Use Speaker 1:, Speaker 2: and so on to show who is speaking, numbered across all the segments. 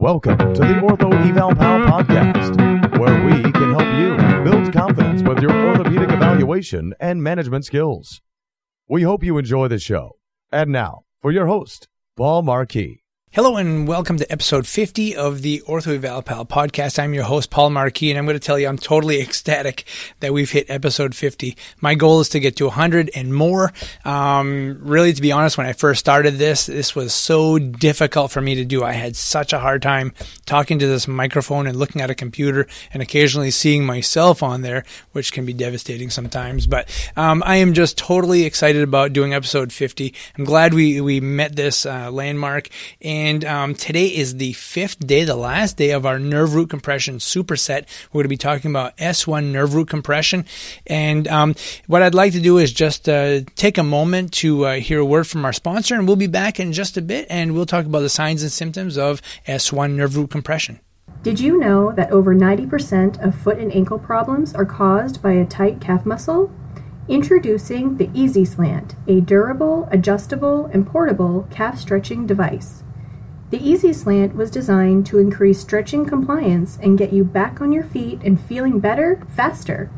Speaker 1: Welcome to the Ortho Eval Pal podcast, where we can help you build confidence with your orthopedic evaluation and management skills. We hope you enjoy the show. And now, for your host, Paul Marquis.
Speaker 2: Hello and welcome to episode 50 of the Ortho Eval podcast. I'm your host, Paul Marquis, and I'm going to tell you I'm totally ecstatic that we've hit episode 50. My goal is to get to 100 and more. Um, really, to be honest, when I first started this, this was so difficult for me to do. I had such a hard time talking to this microphone and looking at a computer and occasionally seeing myself on there, which can be devastating sometimes. But um, I am just totally excited about doing episode 50. I'm glad we, we met this uh, landmark. And and um, today is the fifth day, the last day of our nerve root compression superset. We're going to be talking about S1 nerve root compression. And um, what I'd like to do is just uh, take a moment to uh, hear a word from our sponsor, and we'll be back in just a bit, and we'll talk about the signs and symptoms of S1 nerve root compression.
Speaker 3: Did you know that over 90% of foot and ankle problems are caused by a tight calf muscle? Introducing the Easy Slant, a durable, adjustable, and portable calf stretching device. The Easy Slant was designed to increase stretching compliance and get you back on your feet and feeling better faster.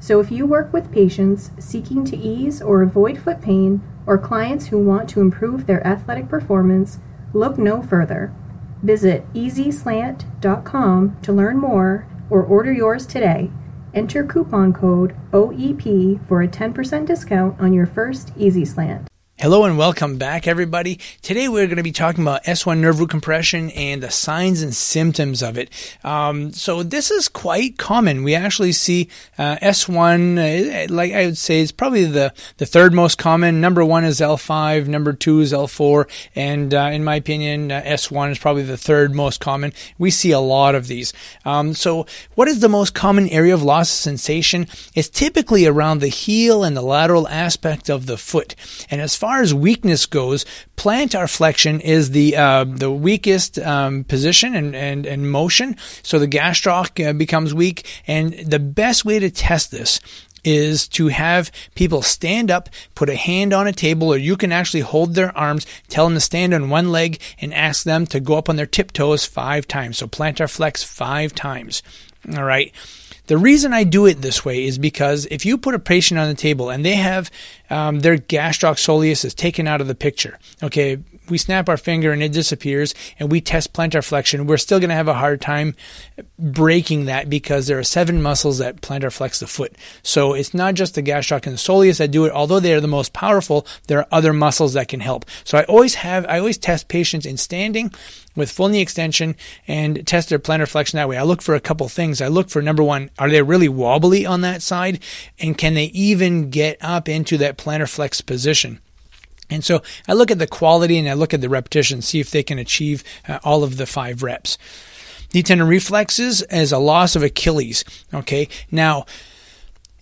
Speaker 3: So if you work with patients seeking to ease or avoid foot pain or clients who want to improve their athletic performance, look no further. Visit easyslant.com to learn more or order yours today. Enter coupon code OEP for a 10% discount on your first Easy Slant.
Speaker 2: Hello and welcome back, everybody. Today we're going to be talking about S1 nerve root compression and the signs and symptoms of it. Um, so this is quite common. We actually see uh, S1, uh, like I would say, it's probably the, the third most common. Number one is L5, number two is L4, and uh, in my opinion, uh, S1 is probably the third most common. We see a lot of these. Um, so what is the most common area of loss of sensation? It's typically around the heel and the lateral aspect of the foot. And as far as weakness goes, plantar flexion is the uh, the weakest um, position and, and, and motion. So the gastroc uh, becomes weak. And the best way to test this is to have people stand up, put a hand on a table, or you can actually hold their arms, tell them to stand on one leg, and ask them to go up on their tiptoes five times. So plantar flex five times. All right. The reason I do it this way is because if you put a patient on the table and they have um, their gastroc soleus is taken out of the picture, okay, we snap our finger and it disappears and we test plantar flexion, we're still going to have a hard time breaking that because there are seven muscles that plantar flex the foot. So it's not just the gastroc and the soleus that do it. Although they are the most powerful, there are other muscles that can help. So I always have, I always test patients in standing with full knee extension and test their plantar flexion that way. I look for a couple things. I look for number one, are they really wobbly on that side? And can they even get up into that plantar flex position? And so I look at the quality and I look at the repetition, see if they can achieve uh, all of the five reps. Deep tendon reflexes as a loss of Achilles. Okay. Now,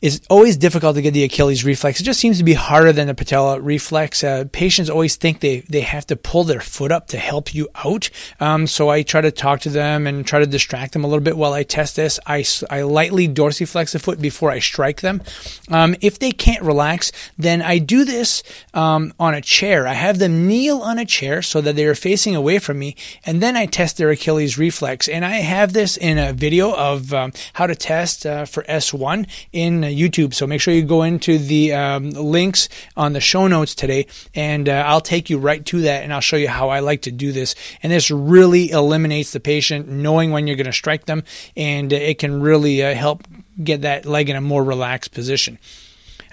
Speaker 2: it's always difficult to get the Achilles reflex. It just seems to be harder than the patella reflex. Uh, patients always think they, they have to pull their foot up to help you out. Um, so I try to talk to them and try to distract them a little bit while I test this. I, I lightly dorsiflex the foot before I strike them. Um, if they can't relax, then I do this um, on a chair. I have them kneel on a chair so that they are facing away from me, and then I test their Achilles reflex. And I have this in a video of um, how to test uh, for S1 in YouTube. So make sure you go into the um, links on the show notes today, and uh, I'll take you right to that, and I'll show you how I like to do this. And this really eliminates the patient knowing when you're going to strike them, and it can really uh, help get that leg in a more relaxed position.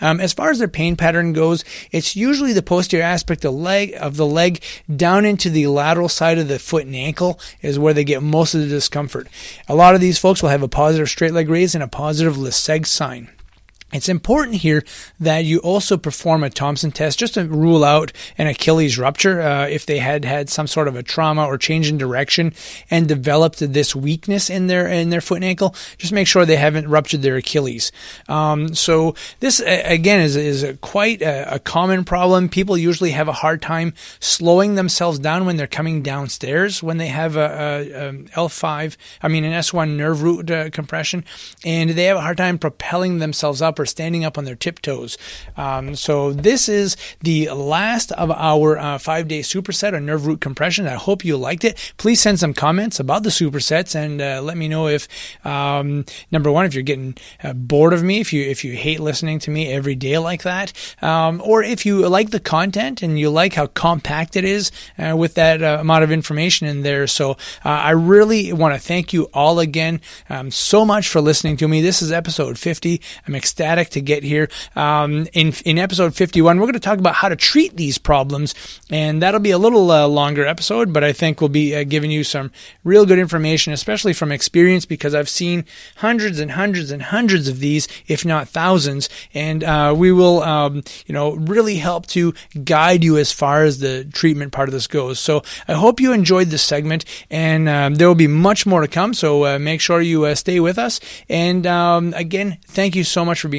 Speaker 2: Um, as far as their pain pattern goes, it's usually the posterior aspect of, leg, of the leg down into the lateral side of the foot and ankle is where they get most of the discomfort. A lot of these folks will have a positive straight leg raise and a positive Lasègue sign. It's important here that you also perform a Thompson test just to rule out an Achilles rupture uh, if they had had some sort of a trauma or change in direction and developed this weakness in their in their foot and ankle. Just make sure they haven't ruptured their Achilles. Um, so this again is is a quite a, a, common problem. People usually have a hard time slowing themselves down when they're coming downstairs when they have a a, a L5, I mean an S1 nerve root uh, compression, and they have a hard time propelling themselves up or standing up on their tiptoes. Um, so this is the last of our uh, five day superset on nerve root compression. I hope you liked it. Please send some comments about the supersets and uh, let me know if um, number one if you're getting uh, bored of me, if you if you hate listening to me every day like that, um, or if you like the content and you like how compact it is uh, with that uh, amount of information in there. So uh, I really want to thank you all again um, so much for listening to me. This is episode 50. I'm ecstatic to get here. Um, in in episode 51, we're going to talk about how to treat these problems, and that'll be a little uh, longer episode, but I think we'll be uh, giving you some real good information, especially from experience, because I've seen hundreds and hundreds and hundreds of these, if not thousands, and uh, we will, um, you know, really help to guide you as far as the treatment part of this goes. So I hope you enjoyed this segment, and um, there will be much more to come. So uh, make sure you uh, stay with us. And um, again, thank you so much for being